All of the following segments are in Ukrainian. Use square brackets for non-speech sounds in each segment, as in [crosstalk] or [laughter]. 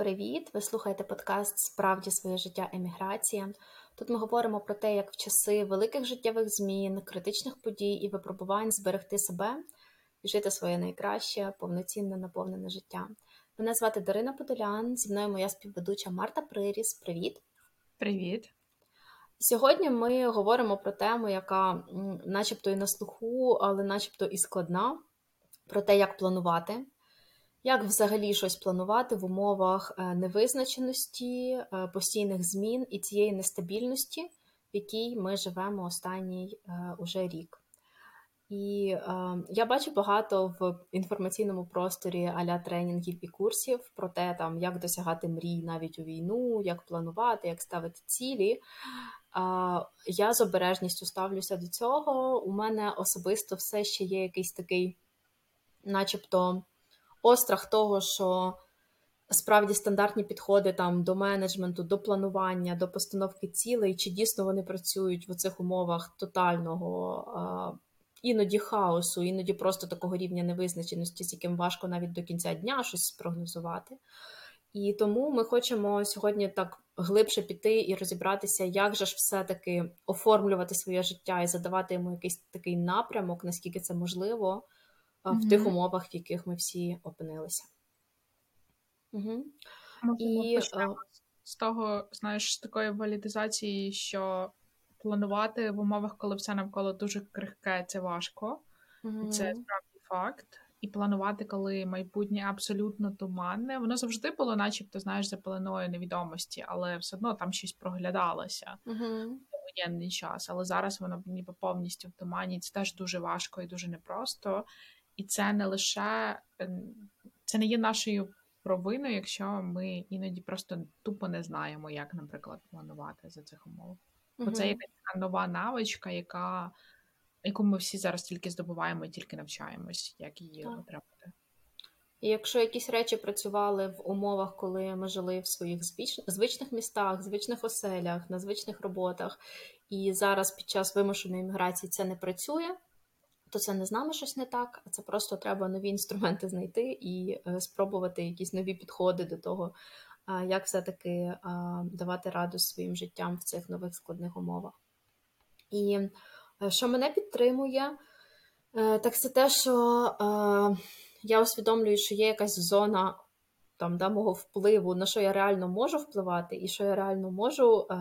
Привіт! Ви слухаєте подкаст Справді своє життя еміграція. Тут ми говоримо про те, як в часи великих життєвих змін, критичних подій і випробувань зберегти себе і жити своє найкраще, повноцінне, наповнене життя. Мене звати Дарина Подолян, зі мною моя співведуча Марта Приріс. Привіт! Привіт! Сьогодні ми говоримо про тему, яка начебто і на слуху, але начебто і складна, про те, як планувати. Як взагалі щось планувати в умовах е, невизначеності, е, постійних змін і цієї нестабільності, в якій ми живемо останній е, уже рік? І е, я бачу багато в інформаційному просторі аля тренінгів і курсів про те, там, як досягати мрій навіть у війну, як планувати, як ставити цілі. Е, я з обережністю ставлюся до цього. У мене особисто все ще є якийсь такий, начебто острах того, що справді стандартні підходи там до менеджменту, до планування, до постановки цілей, чи дійсно вони працюють в цих умовах тотального. Іноді хаосу, іноді просто такого рівня невизначеності, з яким важко навіть до кінця дня щось спрогнозувати. І тому ми хочемо сьогодні так глибше піти і розібратися, як же ж все-таки оформлювати своє життя і задавати йому якийсь такий напрямок, наскільки це можливо, в тих умовах, в яких ми всі опинилися. Угу. І почнемо з того, знаєш, з такої валідизації, що планувати в умовах, коли все навколо дуже крихке, це важко, угу. це справді факт. І планувати, коли майбутнє абсолютно туманне, воно завжди було, начебто, знаєш, за пеленою невідомості, але все одно там щось проглядалося uh-huh. воєнний час. Але зараз воно ніби повністю в тумані. Це теж дуже важко і дуже непросто. І це не лише ем, це не є нашою провиною, якщо ми іноді просто тупо не знаємо, як, наприклад, планувати за цих умов. Бо це така нова навичка, яка, яку ми всі зараз тільки здобуваємо і тільки навчаємось, як її так. отримати. І якщо якісь речі працювали в умовах, коли ми жили в своїх звичних містах, звичних оселях, на звичних роботах, і зараз під час вимушеної міграції це не працює, то це не з нами щось не так, а це просто треба нові інструменти знайти і е, спробувати якісь нові підходи до того, як все-таки давати раду своїм життям в цих нових складних умовах. І е, що мене підтримує, е, так це те, що я усвідомлюю, що є якась зона там да, мого впливу, на що я реально можу впливати, і що я реально можу е,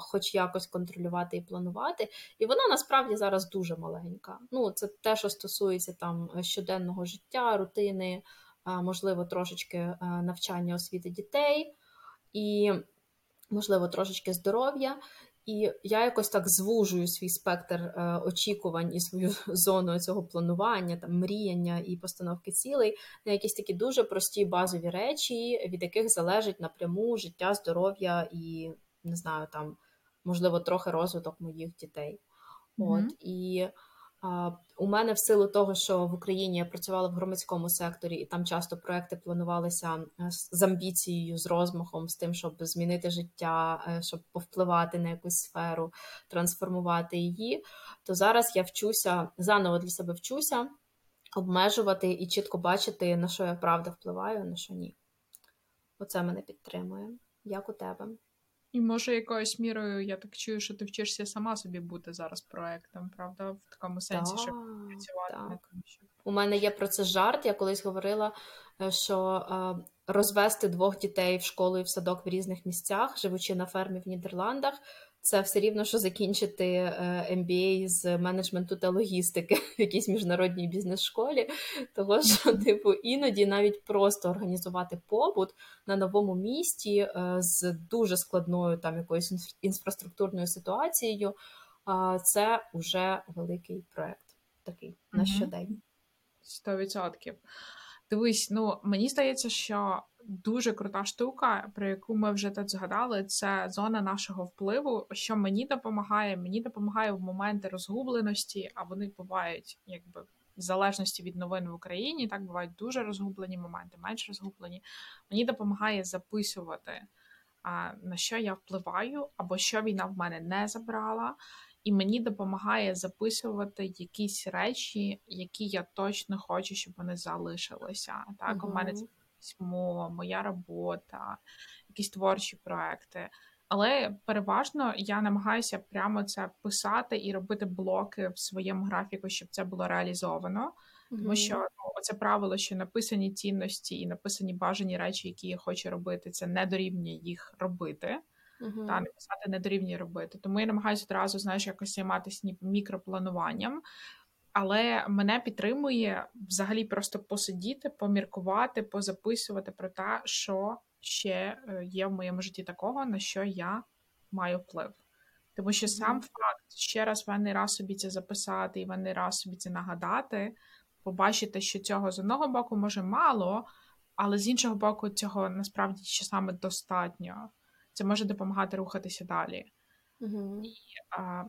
хоч якось контролювати і планувати. І вона насправді зараз дуже маленька. Ну, Це те, що стосується там щоденного життя, рутини, е, можливо, трошечки е, навчання освіти дітей. І, можливо, трошечки здоров'я. І я якось так звужую свій спектр е, очікувань і свою [laughs] зону цього планування, там мріяння і постановки цілей на якісь такі дуже прості базові речі, від яких залежить напряму життя, здоров'я і не знаю, там можливо трохи розвиток моїх дітей. Mm-hmm. От і у мене в силу того, що в Україні я працювала в громадському секторі, і там часто проекти планувалися е, з амбіцією, з розмахом, з тим, щоб змінити життя, е, щоб повпливати на якусь сферу, трансформувати її. То зараз я вчуся заново для себе вчуся обмежувати і чітко бачити, на що я правда впливаю, а на що ні. Оце мене підтримує. Як у тебе? І може якоюсь мірою я так чую, що ти вчишся сама собі бути зараз проектом, правда? В такому сенсі, щоб працювати так. Що... У мене є про це жарт. Я колись говорила, е, що е, розвести двох дітей в школу і в садок в різних місцях, живучи на фермі в Нідерландах, це все рівно, що закінчити MBA е, з менеджменту та логістики в якійсь міжнародній бізнес-школі. Того що, типу, іноді навіть просто організувати побут на новому місті е, з дуже складною там якоюсь інфраструктурною ситуацією, це вже великий проект такий на щодень. Сто відсотків. Дивись, ну мені здається, що дуже крута штука, про яку ми вже тут згадали, це зона нашого впливу. Що мені допомагає? Мені допомагає в моменти розгубленості, а вони бувають якби. В залежності від новин в Україні, так бувають дуже розгублені моменти, менш розгублені. Мені допомагає записувати, на що я впливаю, або що війна в мене не забрала, і мені допомагає записувати якісь речі, які я точно хочу, щоб вони залишилися. Так, uh-huh. у мене це письмо, моя робота, якісь творчі проекти. Але переважно я намагаюся прямо це писати і робити блоки в своєму графіку, щоб це було реалізовано. Тому що ну, це правило, що написані цінності і написані бажані речі, які я хочу робити, це не дорівнює їх робити. Uh-huh. Та написати не дорівнює робити. Тому я намагаюся одразу, знаєш, якось займатися мікроплануванням. Але мене підтримує взагалі просто посидіти, поміркувати, позаписувати про те, що ще е, є в моєму житті такого, на що я маю вплив. Тому що сам факт ще раз ванний раз собі це записати і ванний раз собі це нагадати, побачити, що цього з одного боку може мало, але з іншого боку, цього насправді часами достатньо. Це може допомагати рухатися далі. Mm-hmm. І, а,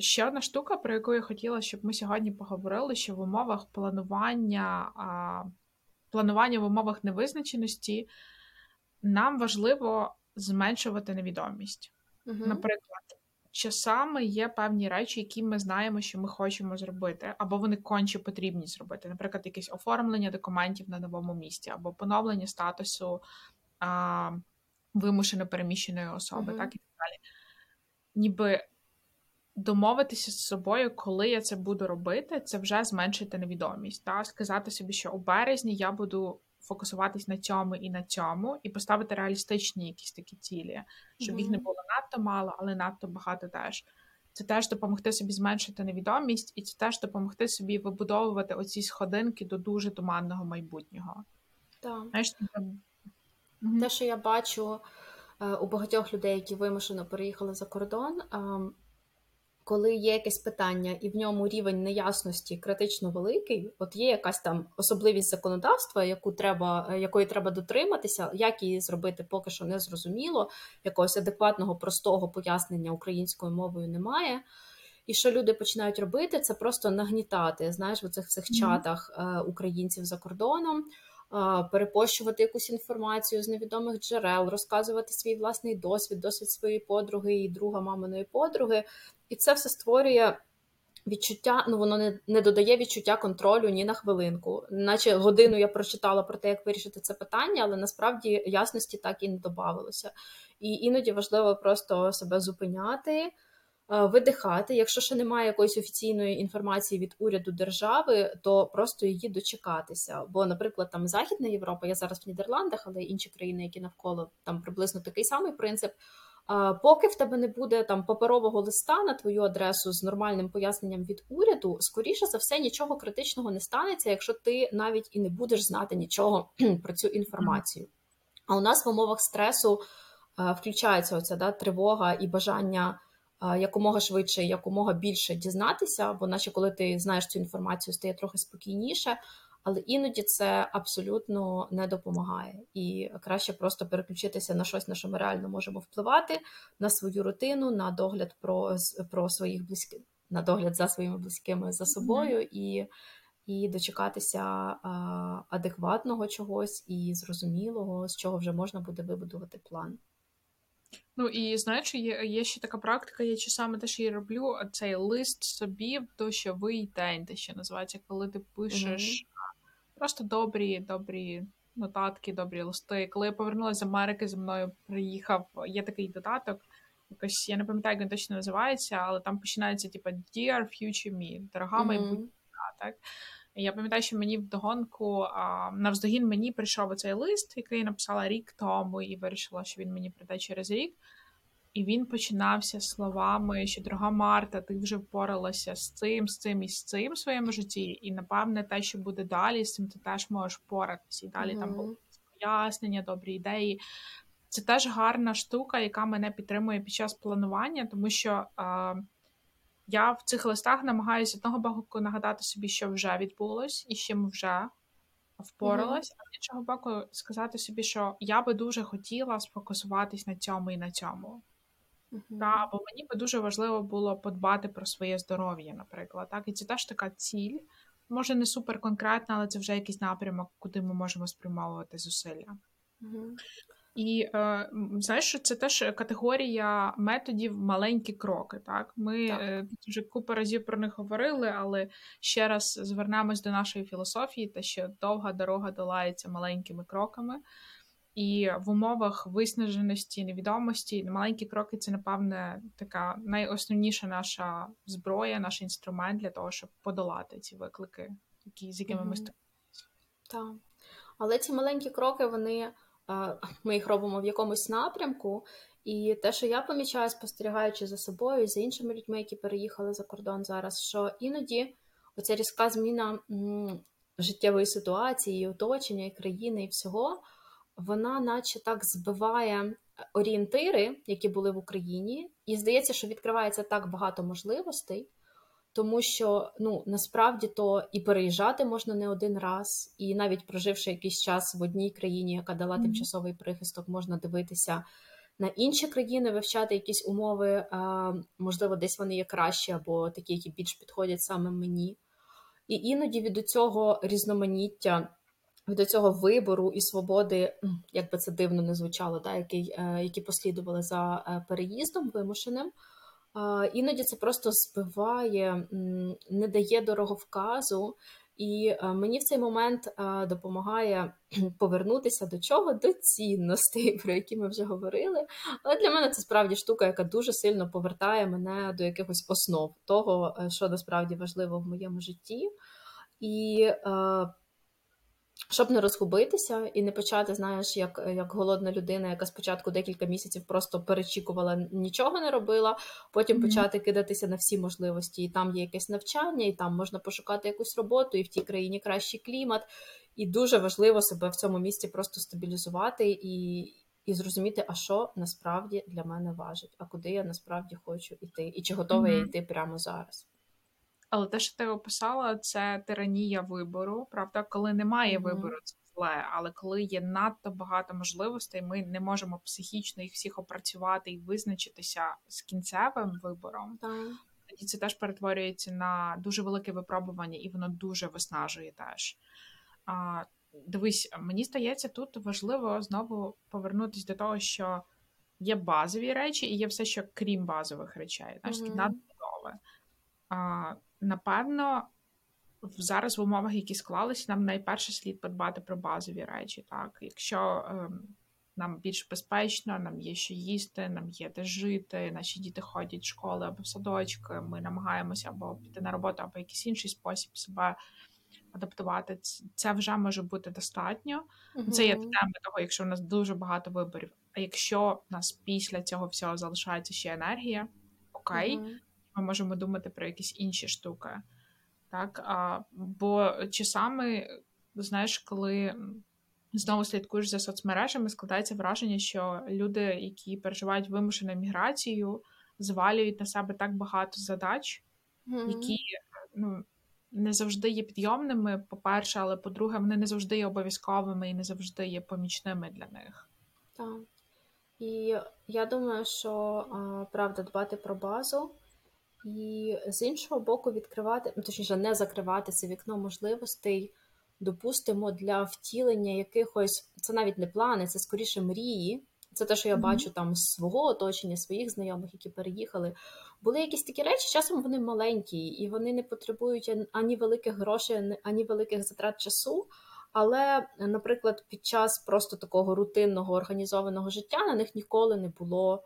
Ще одна штука, про яку я хотіла, щоб ми сьогодні поговорили, що в умовах планування, а, планування в умовах невизначеності нам важливо зменшувати невідомість. Uh-huh. Наприклад, часами є певні речі, які ми знаємо, що ми хочемо зробити, або вони конче потрібні зробити. Наприклад, якесь оформлення документів на новому місці, або поновлення статусу а, вимушено переміщеної особи, uh-huh. так і так далі. Ніби домовитися з собою, коли я це буду робити, це вже зменшити невідомість. Та? Сказати собі, що у березні я буду фокусуватись на цьому і на цьому, і поставити реалістичні якісь такі цілі, щоб mm-hmm. їх не було надто мало, але надто багато теж. Це теж допомогти собі зменшити невідомість, і це теж допомогти собі вибудовувати оці сходинки до дуже туманного майбутнього. Так. Знаєш, це... Те, що я бачу е, у багатьох людей, які вимушено переїхали за кордон, ем, коли є якесь питання і в ньому рівень неясності критично великий, от є якась там особливість законодавства, яку треба, якої треба дотриматися, як її зробити, поки що не зрозуміло, якогось адекватного простого пояснення українською мовою немає. І що люди починають робити, це просто нагнітати, знаєш, в цих всіх чатах е, українців за кордоном перепощувати якусь інформацію з невідомих джерел, розказувати свій власний досвід, досвід своєї подруги і друга маминої подруги. І це все створює. Відчуття, ну воно не не додає відчуття контролю ні на хвилинку. Наче годину я прочитала про те, як вирішити це питання, але насправді ясності так і не додавалося. І іноді важливо просто себе зупиняти, видихати. Якщо ще немає якоїсь офіційної інформації від уряду держави, то просто її дочекатися. Бо, наприклад, там Західна Європа, я зараз в Нідерландах, але інші країни, які навколо там приблизно такий самий принцип. Е, поки в тебе не буде там паперового листа на твою адресу з нормальним поясненням від уряду, скоріше за все нічого критичного не станеться, якщо ти навіть і не будеш знати нічого [clears throat] про цю інформацію. А у нас в умовах стресу е, включається оця да, тривога і бажання якомога швидше, якомога більше дізнатися, бо наче коли ти знаєш цю інформацію, стає трохи спокійніше, але іноді це абсолютно не допомагає. І краще просто переключитися на щось, на що ми реально можемо впливати, на свою рутину, на догляд про про своїх близьких, на догляд за своїми близькими за собою і. І дочекатися адекватного чогось і зрозумілого, з чого вже можна буде вибудувати план. Ну і знаєш, є є ще така практика, я часами теж її роблю. Цей лист собі в дощовий день, те що називається, коли ти пишеш mm-hmm. просто добрі, добрі нотатки, добрі листи. Коли я повернулася з Америки, зі мною приїхав. Є такий додаток. Якось я не пам'ятаю, як він точно називається, але там починається типа Dear Future Me, дорога mm-hmm. майбутня. так. Я пам'ятаю, що мені вдогонку а, навздогін мені прийшов оцей лист, який я написала рік тому, і вирішила, що він мені прийде через рік. І він починався словами, що дорога Марта, ти вже впоралася з цим, з цим і з цим в своєму житті. І напевне, те, що буде далі, з цим ти теж можеш впоратися. І далі mm-hmm. там були пояснення, добрі ідеї. Це теж гарна штука, яка мене підтримує під час планування, тому що. А, я в цих листах намагаюся з одного боку нагадати собі, що вже відбулось, і з чим вже впоралась, mm-hmm. а з іншого боку, сказати собі, що я би дуже хотіла сфокусуватись на цьому і на цьому. Mm-hmm. Та, бо мені би дуже важливо було подбати про своє здоров'я, наприклад. Так? І це теж така ціль. Може, не супер конкретна, але це вже якийсь напрямок, куди ми можемо спрямовувати зусилля. Mm-hmm. І е, знаєш, що це теж категорія методів маленькі кроки. Так, ми так. Е, вже купу разів про них говорили, але ще раз звернемось до нашої філософії, те, що довга дорога долається маленькими кроками. І в умовах виснаженості, невідомості маленькі кроки це, напевне, така найосновніша наша зброя, наш інструмент для того, щоб подолати ці виклики, які з якими mm-hmm. ми стикаємося. Так. Але ці маленькі кроки, вони ми їх робимо в якомусь напрямку. І те, що я помічаю, спостерігаючи за собою за іншими людьми, які переїхали за кордон зараз, що іноді оця різка зміна життєвої ситуації, і оточення, і країни, і всього, вона, наче так, збиває орієнтири, які були в Україні, і здається, що відкривається так багато можливостей тому що ну насправді то і переїжджати можна не один раз, і навіть проживши якийсь час в одній країні, яка дала mm-hmm. тимчасовий прихисток, можна дивитися на інші країни, вивчати якісь умови, можливо, десь вони є кращі, або такі, які більш підходять саме мені. І іноді від цього різноманіття. Від цього вибору і свободи, як би це дивно не звучало, да, який, е, які послідували за е, переїздом вимушеним, Іноді це просто збиває, не дає дороговказу, і мені в цей момент допомагає [clears throat] повернутися до чого? До цінностей, про які ми вже говорили. Але для мене це справді штука, яка дуже сильно повертає мене до якихось основ того, е, що насправді важливо в моєму житті. І щоб не розгубитися і не почати, знаєш, як як голодна людина, яка спочатку декілька місяців просто перечікувала, нічого не робила, потім mm-hmm. почати кидатися на всі можливості. І там є якесь навчання, і там можна пошукати якусь роботу, і в тій країні кращий клімат. І дуже важливо себе в цьому місці просто стабілізувати і і зрозуміти, а що насправді для мене важить, а куди я насправді хочу йти, і чи готова mm-hmm. я йти прямо зараз. Але те, що ти описала, це тиранія вибору. Правда, коли немає mm-hmm. вибору, це зле. Але коли є надто багато можливостей, ми не можемо психічно їх всіх опрацювати і визначитися з кінцевим вибором. Mm-hmm. Тоді це теж перетворюється на дуже велике випробування, і воно дуже виснажує теж. А, Дивись, мені здається, тут важливо знову повернутися до того, що є базові речі, і є все, що крім базових речей, знаєш, mm-hmm. А, Напевно, зараз в умовах, які склалися, нам найперше слід подбати про базові речі. Так, Якщо ем, нам більш безпечно, нам є що їсти, нам є де жити, наші діти ходять в школи або в садочки, ми намагаємося або піти на роботу, або якийсь інший спосіб себе адаптувати. Це вже може бути достатньо. uh Це є тема того, якщо у нас дуже багато виборів. А якщо в нас після цього всього залишається ще енергія, окей. uh ми можемо думати про якісь інші штуки. Так? А, Бо часами, знаєш, коли знову слідкуєш за соцмережами, складається враження, що люди, які переживають вимушену міграцію, звалюють на себе так багато задач, mm-hmm. які ну, не завжди є підйомними, по-перше, але по-друге, вони не завжди є обов'язковими і не завжди є помічними для них. Так. І я думаю, що правда дбати про базу. І з іншого боку, відкривати, ну, точніше, не закривати це вікно можливостей, допустимо, для втілення якихось, це навіть не плани, це скоріше мрії. Це те, що я mm-hmm. бачу там з свого оточення, своїх знайомих, які переїхали. Були якісь такі речі, часом вони маленькі, і вони не потребують ані великих грошей, ані великих затрат часу. Але, наприклад, під час просто такого рутинного організованого життя на них ніколи не було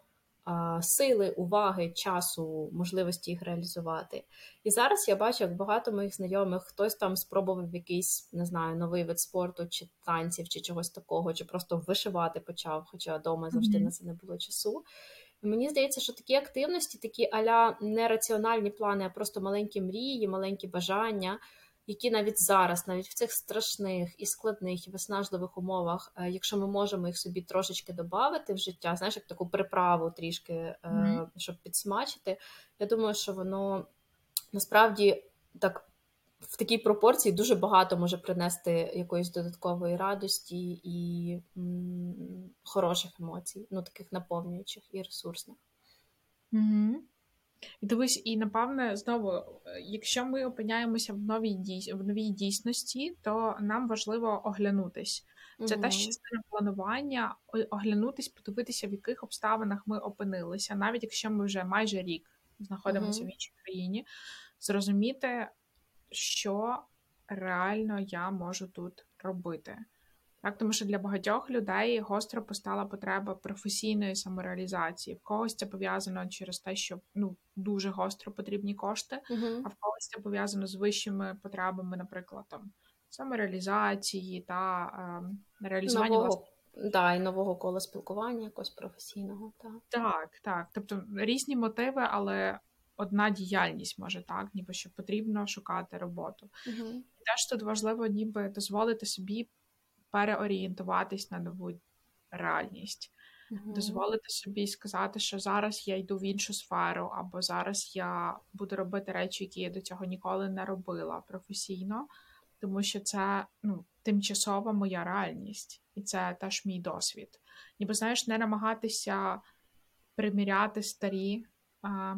сили, уваги, часу, можливості їх реалізувати. І зараз я бачу, як багато моїх знайомих хтось там спробував якийсь, не знаю, новий вид спорту, чи танців, чи чогось такого, чи просто вишивати почав, хоча вдома завжди mm-hmm. на це не було часу. І мені здається, що такі активності, такі аля нераціональні плани, а просто маленькі мрії, маленькі бажання які навіть зараз, навіть в цих страшних і складних і виснажливих умовах, е, якщо ми можемо їх собі трошечки додати в життя, знаєш, як таку приправу трішки, mm-hmm. щоб підсмачити, я думаю, що воно насправді так. В такій пропорції дуже багато може принести якоїсь додаткової радості і м, хороших емоцій, ну таких наповнюючих і ресурсних. Угу. І дивись, і напевне, знову, е, якщо ми опиняємося в новій дій... в новій дійсності, то нам важливо оглянутись. Це угу. теж частина планування, оглянутись, подивитися, в яких обставинах ми опинилися, навіть якщо ми вже майже рік знаходимося угу. в іншій країні, зрозуміти, що реально я можу тут робити. Так, тому що для багатьох людей гостро постала потреба професійної самореалізації. В когось це пов'язано через те, що ну дуже гостро потрібні кошти, uh-huh. а в когось це пов'язано з вищими потребами, наприклад, там самореалізації та е, реалізування нового, власне. Да, і нового кола спілкування, якогось професійного. Так, так, так. Тобто різні мотиви, але одна діяльність може так, ніби що потрібно шукати роботу. Uh-huh. І теж тут важливо, ніби дозволити собі переорієнтуватись на нову реальність, uh-huh. дозволити собі сказати, що зараз я йду в іншу сферу, або зараз я буду робити речі, які я до цього ніколи не робила професійно, тому що це ну, тимчасова моя реальність, і це теж мій досвід. Ніби знаєш, не намагатися приміряти старі. А,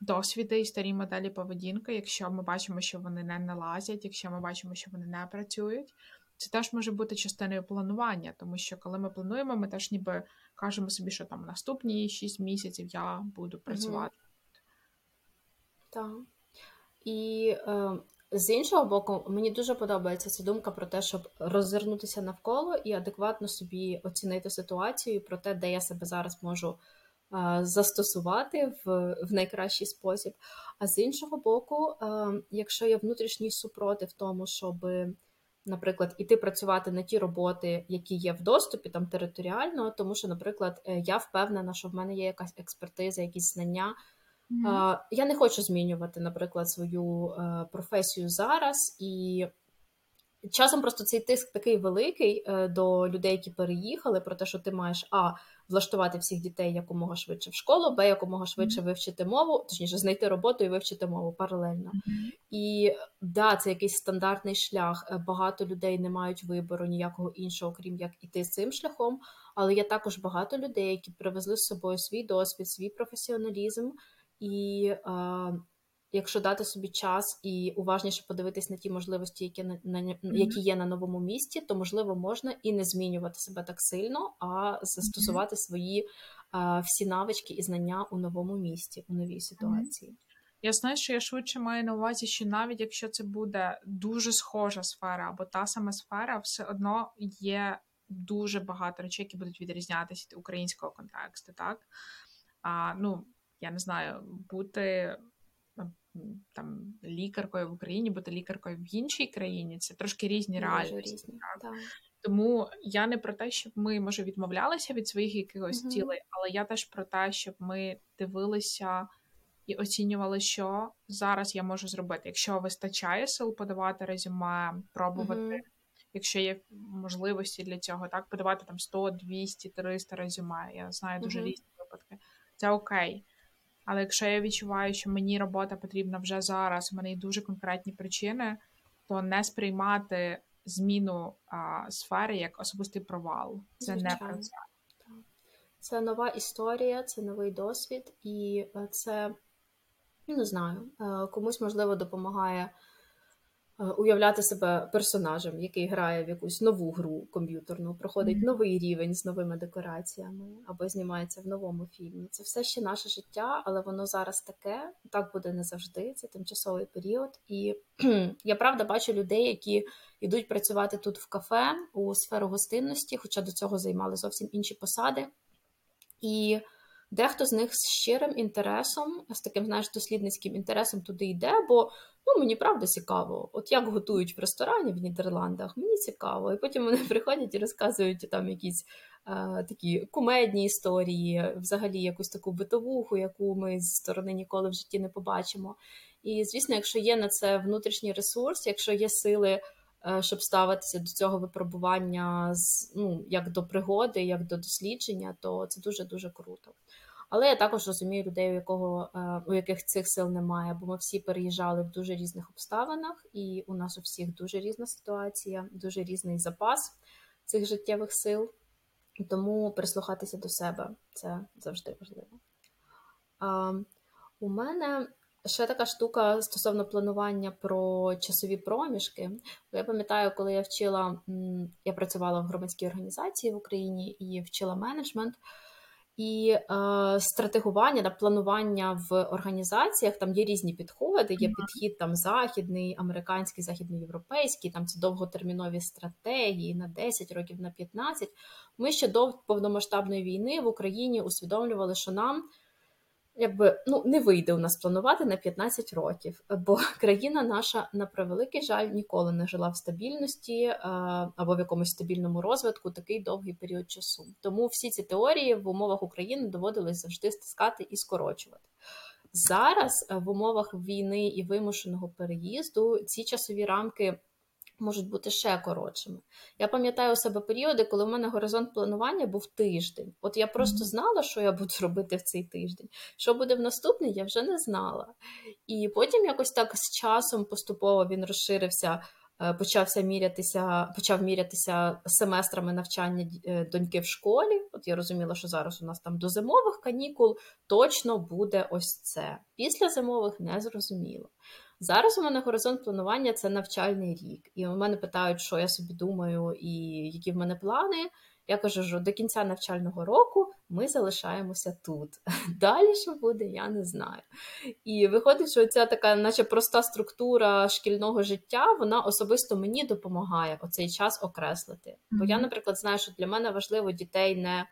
Досвіди і старі моделі поведінки, якщо ми бачимо, що вони не налазять, якщо ми бачимо, що вони не працюють, це теж може бути частиною планування, тому що коли ми плануємо, ми теж ніби кажемо собі, що там наступні 6 місяців я буду працювати. Так. І е, з іншого боку, мені дуже подобається ця думка про те, щоб роззирнутися навколо і адекватно собі оцінити ситуацію про те, де я себе зараз можу. Е, застосувати в в найкращий спосіб. А з іншого боку, е, якщо є внутрішній супротив тому, щоб наприклад, іти працювати на ті роботи, які є в доступі там територіально, тому що, наприклад, е, я впевнена, що в мене є якась експертиза, якісь знання. Mm-hmm. Я не хочу змінювати, наприклад, свою е, професію зараз і Часом просто цей тиск такий великий е, до людей, які переїхали, про те, що ти маєш а влаштувати всіх дітей якомога швидше в школу, б якомога швидше вивчити мову, точніше знайти роботу і вивчити мову паралельно. І да, це якийсь стандартний шлях. Е, багато людей не мають вибору ніякого іншого, крім як іти цим шляхом. Але є також багато людей, які привезли з собою свій досвід, свій професіоналізм і. Якщо дати собі час і уважніше подивитись на ті можливості, які на, на які є на новому місці, то можливо можна і не змінювати себе так сильно, а застосувати свої а, всі навички і знання у новому місці, у новій ситуації. Я знаю, що я швидше маю на увазі, що навіть якщо це буде дуже схожа сфера або та сама сфера, все одно є дуже багато речей, які будуть відрізнятися від українського контексту, так? А, Ну, я не знаю, бути там лікаркою в Україні, бути лікаркою в іншій країні це трошки різні реальності. Різні, так. Тому я не про те, щоб ми може відмовлялися від своїх якихось угу. цілей, але я теж про те, щоб ми дивилися і оцінювали, що зараз я можу зробити. Якщо вистачає сил подавати резюме, пробувати. Угу. Якщо є можливості для цього, так подавати там 100, 200, 300 резюме. Я знаю дуже uh різні випадки. Це окей. Але якщо я відчуваю, що мені робота потрібна вже зараз, у мене є дуже конкретні причини, то не сприймати зміну а, сфери як особистий провал. Це Звичайно. не про це. Це нова історія, це новий досвід, і е, це не знаю, е, комусь можливо допомагає уявляти себе персонажем, який грає в якусь нову гру комп'ютерну, проходить mm-hmm. новий рівень з новими декораціями або знімається в новому фільмі. Це все ще наше життя, але воно зараз таке, так буде не завжди. Це тимчасовий період. І [clears throat] я правда бачу людей, які йдуть працювати тут в кафе у сферу гостинності, хоча до цього займали зовсім інші посади. І Дехто з них з щирим інтересом, з таким знаєш, дослідницьким інтересом туди йде, бо ну, мені правда цікаво. От як готують в ресторані в Нідерландах, мені цікаво. І потім вони [laughs] приходять і розказують там якісь е, такі кумедні історії, взагалі якусь таку битовуху, яку ми з сторони ніколи в житті не побачимо. І звісно, якщо є на це внутрішній ресурс, якщо є сили. Е, щоб ставитися до цього випробування ну, як до пригоди, як до дослідження, то це дуже дуже круто. Але я також розумію людей, у якого е, у яких цих сил немає, бо ми всі переїжджали в дуже різних обставинах, і у нас у всіх дуже різна ситуація, дуже різний запас цих життєвих сил. Тому прислухатися до себе це завжди важливо. У мене ще така штука стосовно планування про часові проміжки. Я пам'ятаю, коли я вчила, я працювала в громадській організації в Україні і вчила менеджмент. І е, стратегування та планування в організаціях там є різні підходи. Є підхід там західний, американський, західноєвропейський, там це довготермінові стратегії на 10 років, на 15. Ми ще до повномасштабної війни в Україні усвідомлювали, що нам якби ну не вийде у нас планувати на 15 років, бо [laughs] країна наша на превеликий жаль ніколи не жила в стабільності е, або в якомусь стабільному розвитку такий довгий період часу. Тому всі ці теорії в умовах України доводилось завжди стискати і скорочувати. Зараз е, в умовах війни і вимушеного переїзду ці часові рамки можуть бути ще коротшими. Я пам'ятаю у себе періоди, коли в мене горизонт планування був тиждень. От я просто знала, що я буду [laughs] робити в цей тиждень. Що буде в наступний, я вже не знала. І потім якось так з часом поступово він розширився. Е, почався мірятися, почав мірятися семестрами навчання е, доньки в школі. От я розуміла, що зараз у нас там до зимових канікул точно буде ось це. Після зимових не зрозуміло. Зараз у мене горизонт планування це навчальний рік. І у мене питають, що я собі думаю, і які в мене плани. Я кажу, що до кінця навчального року ми залишаємося тут. [laughs] Далі що буде, я не знаю. І виходить, що ця така, наче проста структура шкільного життя, вона особисто мені допомагає оцей час окреслити. Бо я, наприклад, знаю, що для мене важливо дітей не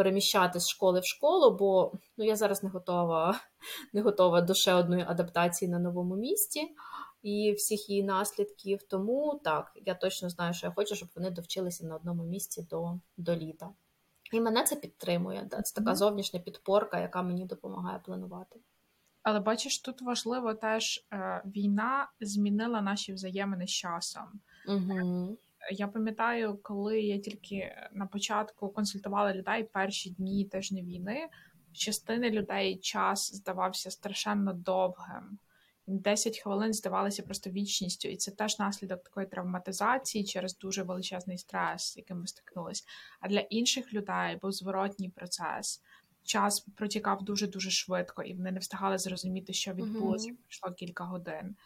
переміщати з школи в школу, бо ну, я зараз не готова [laughs] не готова до ще одної адаптації на новому місці і всіх її наслідків. Тому так, я точно знаю, що я хочу, щоб вони довчилися на одному місці до, до літа. І мене це підтримує. Да? Це така зовнішня підпорка, яка мені допомагає планувати. Але бачиш, тут важливо теж е, війна змінила наші взаємини з часом. Угу. Я пам'ятаю, коли я тільки на початку консультувала людей перші дні тижні війни, частини людей час здавався страшенно довгим. 10 хвилин здавалися просто вічністю, і це теж наслідок такої травматизації через дуже величезний стрес, з яким ми стикнулися. А для інших людей був зворотній процес. Час протікав дуже дуже швидко, і вони не встигали зрозуміти, що відбулося. Пройшло кілька годин.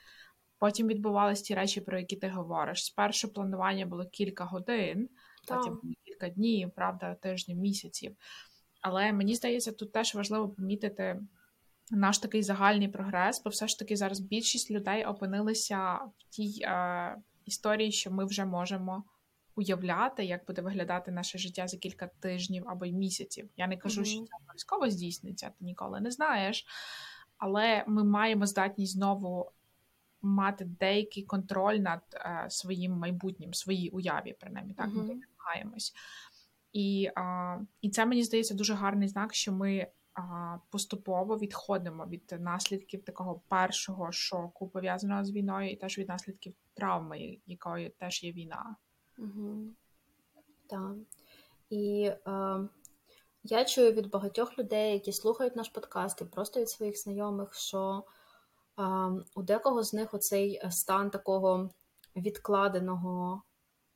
Потім відбувалися ті речі, про які ти говориш. Спершу планування було кілька годин, так. потім було кілька днів, правда, тижнів, місяців. Але мені здається, тут теж важливо помітити наш такий загальний прогрес, бо все ж таки зараз більшість людей опинилися в тій е, історії, що ми вже можемо уявляти, як буде виглядати наше життя за кілька тижнів або й місяців. Я не кажу, mm-hmm. що це обов'язково здійсниться, ти ніколи не знаєш. Але ми маємо здатність знову мати деякий контроль над е, своїм майбутнім, своїй уяві, принаймні так uh-huh. ми намагаємось. І а, і це мені здається дуже гарний знак, що ми а, поступово відходимо від наслідків такого першого шоку, пов'язаного з війною, і теж від наслідків травми, якою теж є війна. Угу. Так. І е, я чую від багатьох людей, які слухають наш подкаст, і просто від своїх знайомих, що у декого з них оцей е, стан такого відкладеного,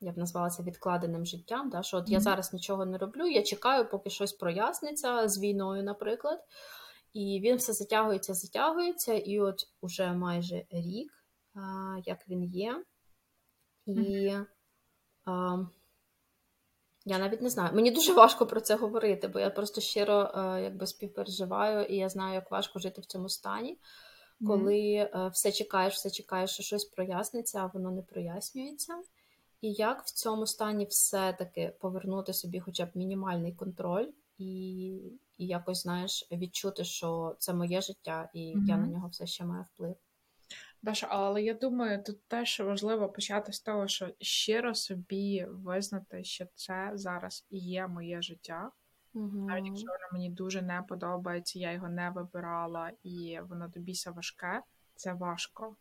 я б назвала це відкладеним життям, да, що от mm-hmm. я зараз нічого не роблю, я чекаю, поки щось проясниться з війною, наприклад. І він все затягується, затягується, і от уже майже рік, як він є. І а, я навіть не знаю. Мені дуже важко про це говорити, бо я просто щиро а, якби співпереживаю, і я знаю, як важко жити в цьому стані коли mm. все чекаєш, все чекаєш, що щось проясниться, а воно не прояснюється. І як в цьому стані все-таки повернути собі хоча б мінімальний контроль, і і якось, знаєш, відчути, що це моє життя, і mm-hmm. я на нього все ще маю вплив. Даша, але я думаю, тут теж важливо почати з того, що щиро собі визнати, що це зараз і є моє життя. Угу. Навіть якщо воно мені дуже не подобається, я його не вибирала, і воно до біса важке, це важко.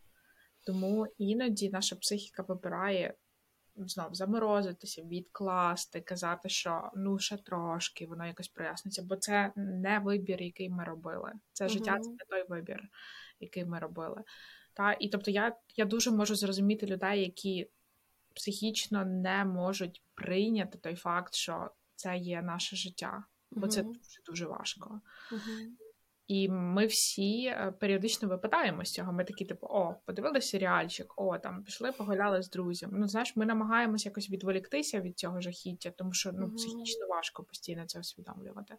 Тому іноді наша психіка вибирає знов заморозитися, відкласти, казати, що ну ще трошки, воно якось проясниться, бо це не вибір, який ми робили. Це угу. життя, це не той вибір, який ми робили. Та? І тобто я, я дуже можу зрозуміти людей, які психічно не можуть прийняти той факт, що це є наше життя, бо це дуже дуже важко. І ми всі е, періодично випадаємо з цього. Ми такі, типу, о, подивилися серіальчик, о, там пішли, погуляли з друзями. Ну, знаєш, ми намагаємося якось відволіктися від цього жахіття, тому що ну, психічно важко постійно це усвідомлювати.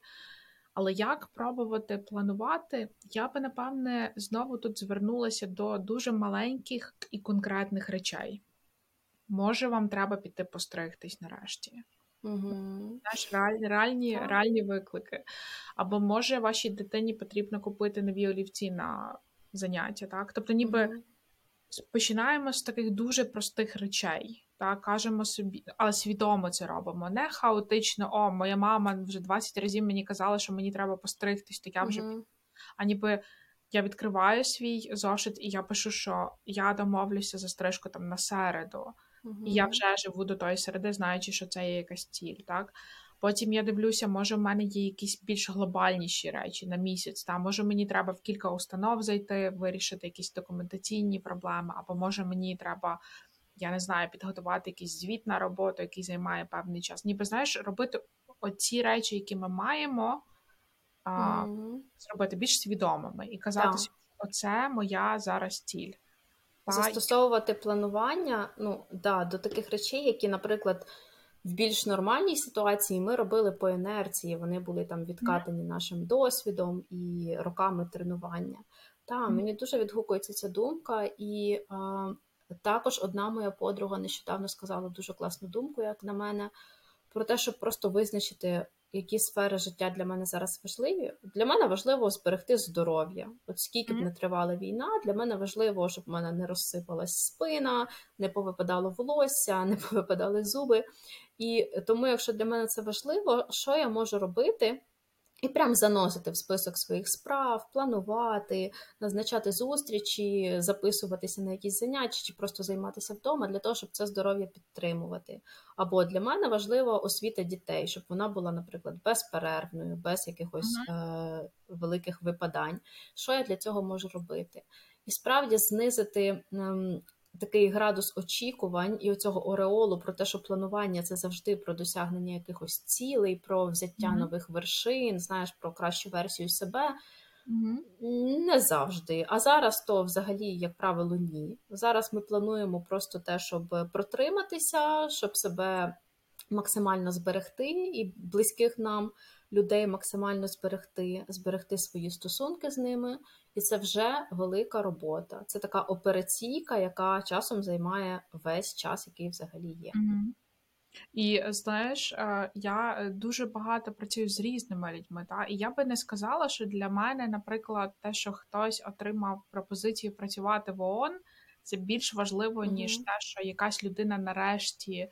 Але як пробувати планувати, я би напевне знову тут звернулася до дуже маленьких і конкретних речей. Може, вам треба піти постригтись нарешті. Угу. Знаєш, реальні реальні, реальні виклики. Або може вашій дитині потрібно купити нові олівці на заняття, так? Тобто, ніби угу. починаємо з таких дуже простих речей, так, кажемо собі, але свідомо це робимо. Не хаотично, о, моя мама вже 20 разів мені казала, що мені треба постригтись, то я вже. Угу. А ніби я відкриваю свій зошит, і я пишу, що я домовлюся за стрижку там на середу. Угу. І я вже живу до тої середи, знаючи, що це є якась ціль. так? Потім я дивлюся, може, в мене є якісь більш глобальніші речі на місяць. Та може мені треба в кілька установ зайти, вирішити якісь документаційні проблеми, або може мені треба, я не знаю, підготувати якийсь звіт на роботу, який займає певний час. Ніби знаєш, робити оці речі, які ми маємо, а, mm-hmm. зробити більш свідомими і казати, yeah. оце моя зараз ціль. Застосовувати планування ну, да, до таких речей, які, наприклад, в більш нормальній ситуації ми робили по інерції, вони були там відкатані нашим досвідом і роками тренування. Та, мені дуже відгукується ця думка, і а, також одна моя подруга нещодавно сказала дуже класну думку, як на мене, про те, щоб просто визначити які сфери життя для мене зараз важливі. Для мене важливо зберегти здоров'я. От скільки б не тривала війна, для мене важливо, щоб в мене не розсипалась спина, не повипадало волосся, не повипадали зуби. І тому, якщо для мене це важливо, що я можу робити? І прям заносити в список своїх справ, планувати, назначати зустрічі, записуватися на якісь заняття чи просто займатися вдома для того, щоб це здоров'я підтримувати. Або для мене важлива освіта дітей, щоб вона була, наприклад, безперервною, без якихось uh-huh. е- великих випадань. Що я для цього можу робити? І справді знизити. Такий градус очікувань і оцього ореолу про те, що планування це завжди про досягнення якихось цілей, про взяття mm-hmm. нових вершин, знаєш, про кращу версію себе. Mm-hmm. Не завжди. А зараз то взагалі, як правило, ні. Зараз ми плануємо просто те, щоб протриматися, щоб себе максимально зберегти і близьких нам людей максимально зберегти, зберегти свої стосунки з ними, і це вже велика робота. Це така операційка, яка часом займає весь час, який взагалі є. Угу. І знаєш, е, я дуже багато працюю з різними людьми, та і я би не сказала, що для мене, наприклад, те, що хтось отримав пропозицію працювати в ООН, це більш важливо, ніж mm те, що якась людина нарешті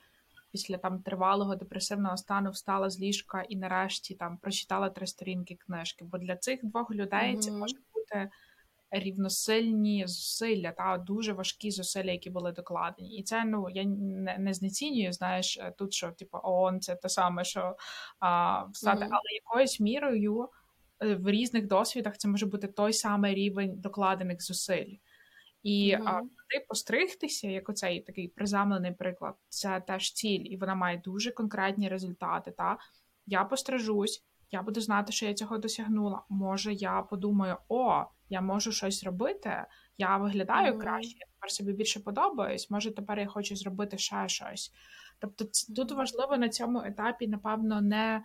після там тривалого депресивного стану встала з ліжка і нарешті там прочитала три сторінки книжки. Бо для цих двох людей mm-hmm. це може бути рівносильні зусилля та дуже важкі зусилля, які були докладені. І це ну я не, не знецінюю, знаєш, тут що типу ООН це те саме, що а, встати, mm-hmm. але якоюсь мірою. Е, в різних досвідах це може бути той самий рівень докладених зусиль. І mm-hmm. а, ти постригтися, як оцей такий приземлений приклад, це теж ціль, і вона має дуже конкретні результати. Та Я пострижусь, я буду знати, що я цього досягнула. Може, я подумаю, о, я можу щось робити, я виглядаю mm-hmm. краще, я тепер собі більше подобаюсь, може, тепер я хочу зробити ще щось. Тобто, тут важливо на цьому етапі, напевно, не.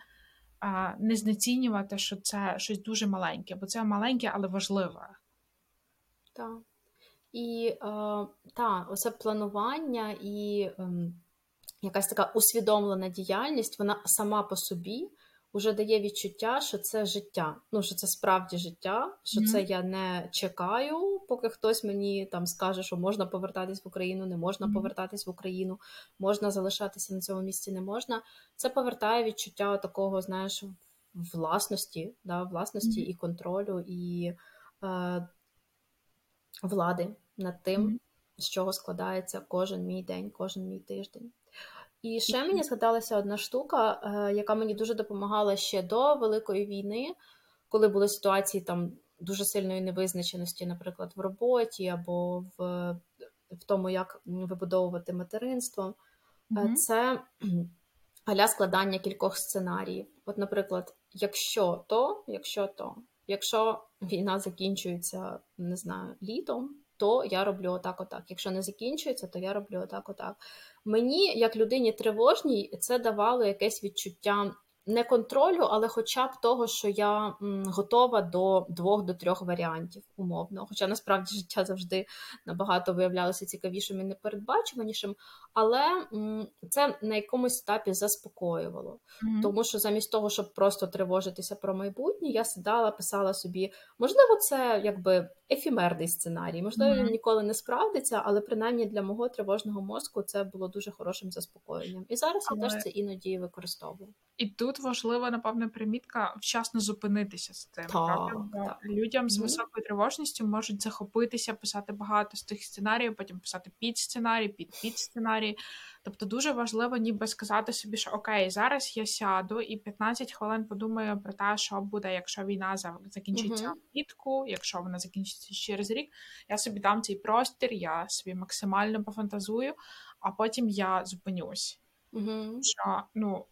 Не знецінювати, що це щось дуже маленьке, бо це маленьке, але важливе. Так. І е, та, оце планування і е, якась така усвідомлена діяльність, вона сама по собі вже дає відчуття, що це життя. Ну, що це справді життя, що mm-hmm. це я не чекаю, поки хтось мені там скаже, що можна повертатись в Україну, не можна mm-hmm. повертатись в Україну, можна залишатися на цьому місці, не можна. Це повертає відчуття такого, знаєш, власності, да, власності mm-hmm. і контролю, і е, влади над тим, mm-hmm. з чого складається кожен мій день, кожен мій тиждень. І ще мені згадалася одна штука, е, яка мені дуже допомагала ще до Великої війни, коли були ситуації там дуже сильної невизначеності, наприклад, в роботі або в в тому, як вибудовувати материнство. Mm-hmm. Це [clears throat] аля складання кількох сценаріїв. От, наприклад, якщо то, якщо то, якщо війна закінчується, не знаю, літом, то я роблю отак, отак. Якщо не закінчується, то я роблю отак, отак. Мені, як людині тривожній, це давало якесь відчуття не контролю, але хоча б того, що я готова до двох до трьох варіантів умовно. Хоча насправді життя завжди набагато виявлялося цікавішим і непередбачуванішим, але це на якомусь етапі заспокоювало. Mm-hmm. Тому що замість того, щоб просто тривожитися про майбутнє, я сідала, писала собі, можливо, це якби ефімерний сценарій, можливо, mm-hmm. він ніколи не справдиться, але принаймні для мого тривожного мозку це було дуже хорошим заспокоєнням. І зараз але... я теж це іноді використовую. І тут важлива, напевно, примітка вчасно зупинитися з цим. Так, так. Людям з високою тривожністю можуть захопитися, писати багато з тих сценаріїв, потім писати під сценарій, під під сценарій. Тобто дуже важливо ніби сказати собі, що окей, зараз я сяду і 15 хвилин подумаю про те, що буде, якщо війна закінчиться влітку, якщо вона закінчиться через рік. Я собі дам цей простір, я собі максимально пофантазую, а потім я зупинюсь. Uh-huh. Що, ну,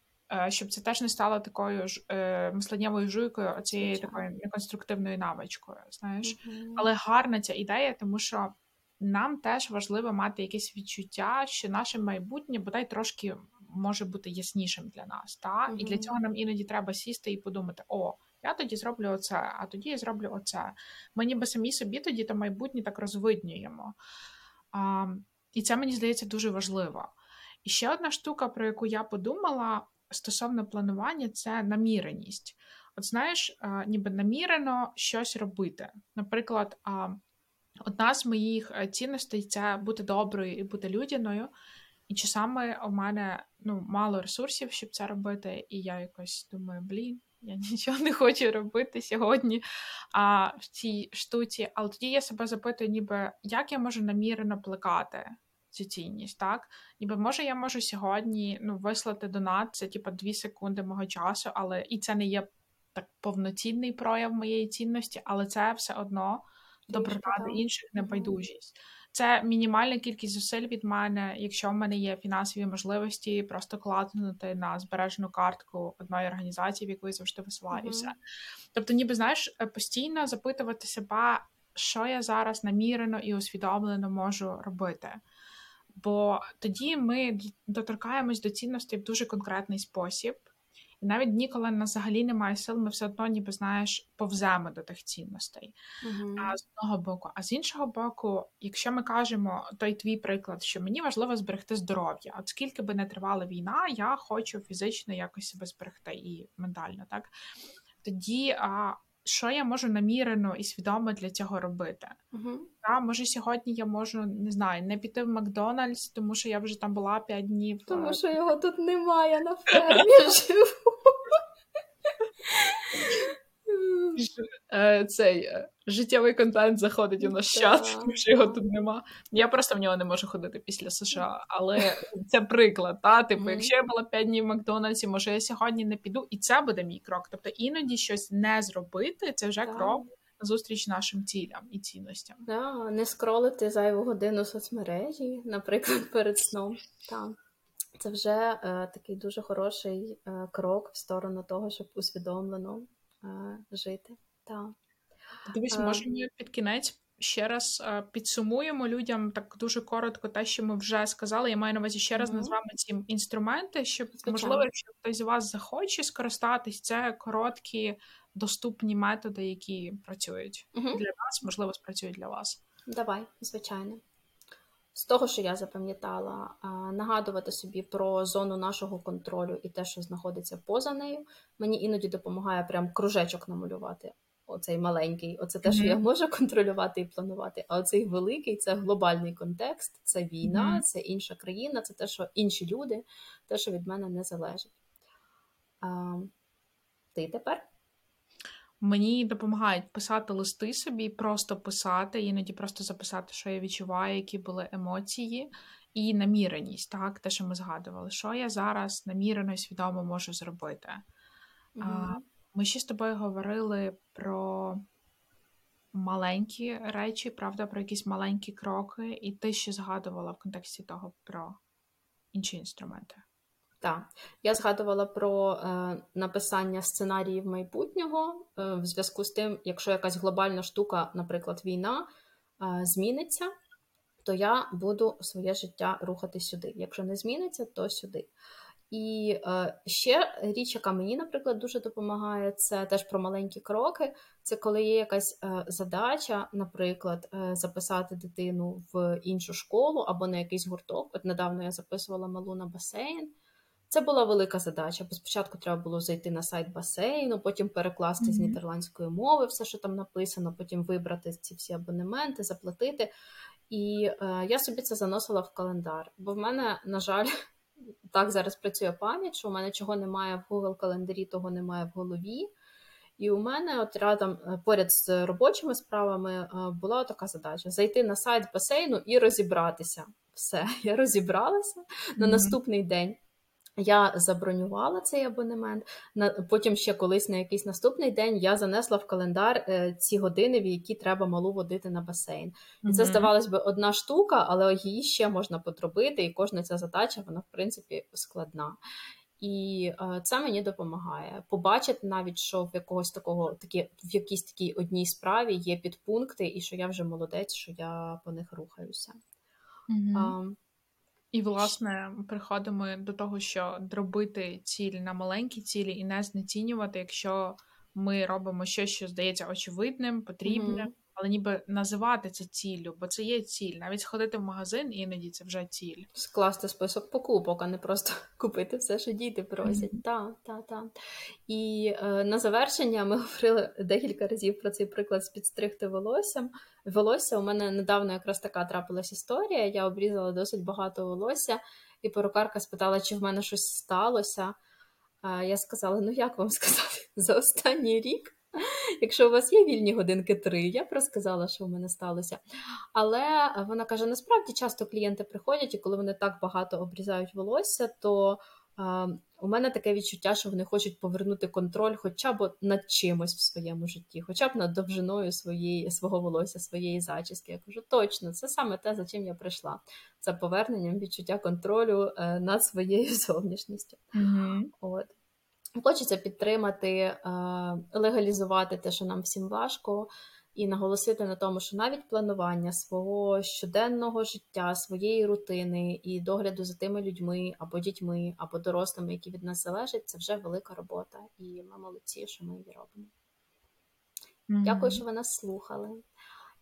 щоб це теж не стало такою ж е, мисленнєвою жуйкою, оцією такою неконструктивною навичкою. Знаєш, mm-hmm. але гарна ця ідея, тому що нам теж важливо мати якесь відчуття, що наше майбутнє бодай трошки може бути яснішим для нас. Та? Mm-hmm. І для цього нам іноді треба сісти і подумати: о, я тоді зроблю оце, а тоді я зроблю оце. Ми ніби самі собі тоді то майбутнє так розвиднюємо. А, І це мені здається дуже важливо. І ще одна штука, про яку я подумала, стосовно планування це наміреність. От знаєш, ніби намірено щось робити. Наприклад, одна з моїх е, цінностей це бути доброю і бути людяною. І часами у мене ну, мало ресурсів, щоб це робити, і я якось думаю, блін, я [laughs] нічого не хочу робити сьогодні а, в цій штуці. Але тоді я себе запитую, ніби як я можу намірено плекати цю цінність, так? Ніби може я можу сьогодні ну, вислати донат, це типу дві секунди мого часу, але і це не є так повноцінний прояв моєї цінності, але це все одно доброта до інших небайдужість. Це мінімальна кількість зусиль від мене, якщо в мене є фінансові можливості, просто кладнути на збережену картку одної організації, в яку я завжди висилаю, mm-hmm. Тобто, ніби знаєш, постійно запитувати себе, що я зараз намірено і усвідомлено можу робити. Бо тоді ми доторкаємось до цінностей в дуже конкретний спосіб. І навіть дні, коли нас взагалі немає сил, ми все одно, ніби знаєш, повземо до тих цінностей. Uh-huh. А з одного боку. А з іншого боку, якщо ми кажемо той твій приклад, що мені важливо зберегти здоров'я, от скільки би не тривала війна, я хочу фізично якось себе зберегти і ментально, так тоді а, що я можу намірено і свідомо для цього робити. Uh-huh. Та, Може, сьогодні я можу не знаю, не піти в Макдональдс, тому що я вже там була 5 днів. Тому що його тут немає на фермі [laughs] живу. Е, цей е, життєвий контент заходить у наш чат, тому що його тут нема. Я просто в нього не можу ходити після США, але це приклад. Та? Типу, якщо я була 5 днів в Макдональдсі, може я сьогодні не піду, і це буде мій крок. Тобто іноді щось не зробити, це вже крок зустріч нашим цілям і цінностям. Да, Не скролити зайву годину соцмережі, наприклад, перед сном. Так. Це вже е, такий дуже хороший е, крок в сторону того, щоб усвідомлено жити. Так. Дивись, е, може ми під кінець ще раз е, підсумуємо людям так дуже коротко те, що ми вже сказали. Я маю на увазі ще раз назвемо ці інструменти, щоб Звичайно. можливо, якщо хтось з вас захоче скористатись, це короткі доступні методи, які працюють mm-hmm. для нас, можливо, спрацюють для вас. Давай, звичайно. З того, що я запам'ятала, нагадувати собі про зону нашого контролю і те, що знаходиться поза нею, мені іноді допомагає прям кружечок намалювати оцей маленький, оце те, що mm-hmm. я можу [laughs] контролювати і планувати. А оцей великий це глобальний контекст, це війна, mm-hmm. це інша країна, це те, що інші люди, те, що від мене не залежить. А, Ти тепер? Мені допомагають писати листи собі, просто писати, іноді просто записати, що я відчуваю, які були емоції, і наміреність, так, те, що ми згадували, що я зараз намірено і свідомо можу зробити. Mm-hmm. А, ми ще з тобою говорили про маленькі речі, правда, про якісь маленькі кроки, і ти ще згадувала в контексті того про інші інструменти. Так, я згадувала про е, написання сценаріїв майбутнього е, в зв'язку з тим, якщо якась глобальна штука, наприклад, війна, е, зміниться, то я буду своє життя рухати сюди. Якщо не зміниться, то сюди. І е, ще річ, яка мені, наприклад, дуже допомагає, це теж про маленькі кроки. Це коли є якась е, задача, наприклад, е, записати дитину в іншу школу або на якийсь гурток. От недавно я записувала малу на басейн. Це була велика задача, бо спочатку треба було зайти на сайт басейну, потім перекласти mm-hmm. з нідерландської мови все, що там написано, потім вибрати ці всі абонементи, заплатити. І е, я собі це заносила в календар. Бо в мене, на жаль, [laughs] так зараз працює пам'ять, що у мене чого немає в Google календарі, того немає в голові. І у мене от рядом е, поряд з робочими справами е, була така задача: зайти на сайт басейну і розібратися. Все, [laughs] я розібралася mm-hmm. на наступний день. Я забронювала цей абонемент. Потім ще колись на якийсь наступний день я занесла в календар е, ці години, в які треба малу водити на басейн. І це здавалось би одна штука, але її ще можна подробити, і кожна ця задача, вона, в принципі, складна. І е, це мені допомагає побачити навіть, що в якогось такого такі в якійсь такій одній справі є підпункти, і що я вже молодець, що я по них рухаюся. Mm-hmm. І, власне, приходимо до того, що дробити ціль на маленькі цілі і не знецінювати, якщо ми робимо щось, що здається очевидним, потрібним. Але ніби називати це ціллю, бо це є ціль. Навіть сходити в магазин іноді це вже ціль. Скласти список покупок, а не просто [laughs] купити все, що діти просять. Mm-hmm. Так, так, так. І е, на завершення ми [laughs] говорили декілька разів про цей приклад з підстригти волоссям волосся. У мене недавно якраз така трапилась історія. Я обрізала досить багато волосся, і перукарка спитала, чи в мене щось сталося. Я сказала: ну як вам [laughs] сказати, за останній рік. Якщо у вас є вільні годинки три, я б розказала, що в мене сталося. Але вона каже: насправді часто клієнти приходять, і коли вони так багато обрізають волосся, то у мене таке відчуття, що вони хочуть повернути контроль хоча б над чимось в своєму житті, хоча б над довжиною своєї, свого волосся, своєї зачіски. Я кажу, точно, це саме те, за чим я прийшла. Це поверненням відчуття контролю е, над своєю зовнішністю. Mm-hmm. От. Хочеться підтримати, е, легалізувати те, що нам всім важко і наголосити на тому, що навіть планування свого щоденного життя, своєї рутини і догляду за тими людьми або дітьми, або дорослими, які від нас залежать, це вже велика робота, і ми молодці, що ми її робимо. Mm-hmm. Дякую, що ви нас слухали.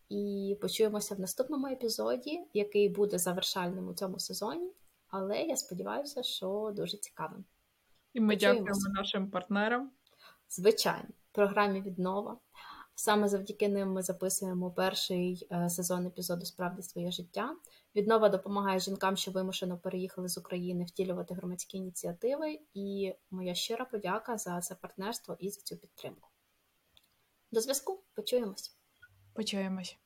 І почуємося в наступному епізоді, який буде завершальним у цьому сезоні. Але я сподіваюся, що дуже цікавим. І ми дякуємо нашим партнерам. Звичайно, програмі віднова. Саме завдяки ним ми записуємо перший е, сезон епізоду Справді своє життя. Віднова допомагає жінкам, що вимушено переїхали з України втілювати громадські ініціативи. І моя щира подяка за це партнерство і за цю підтримку. До зв'язку. Почуємось. Почуємось.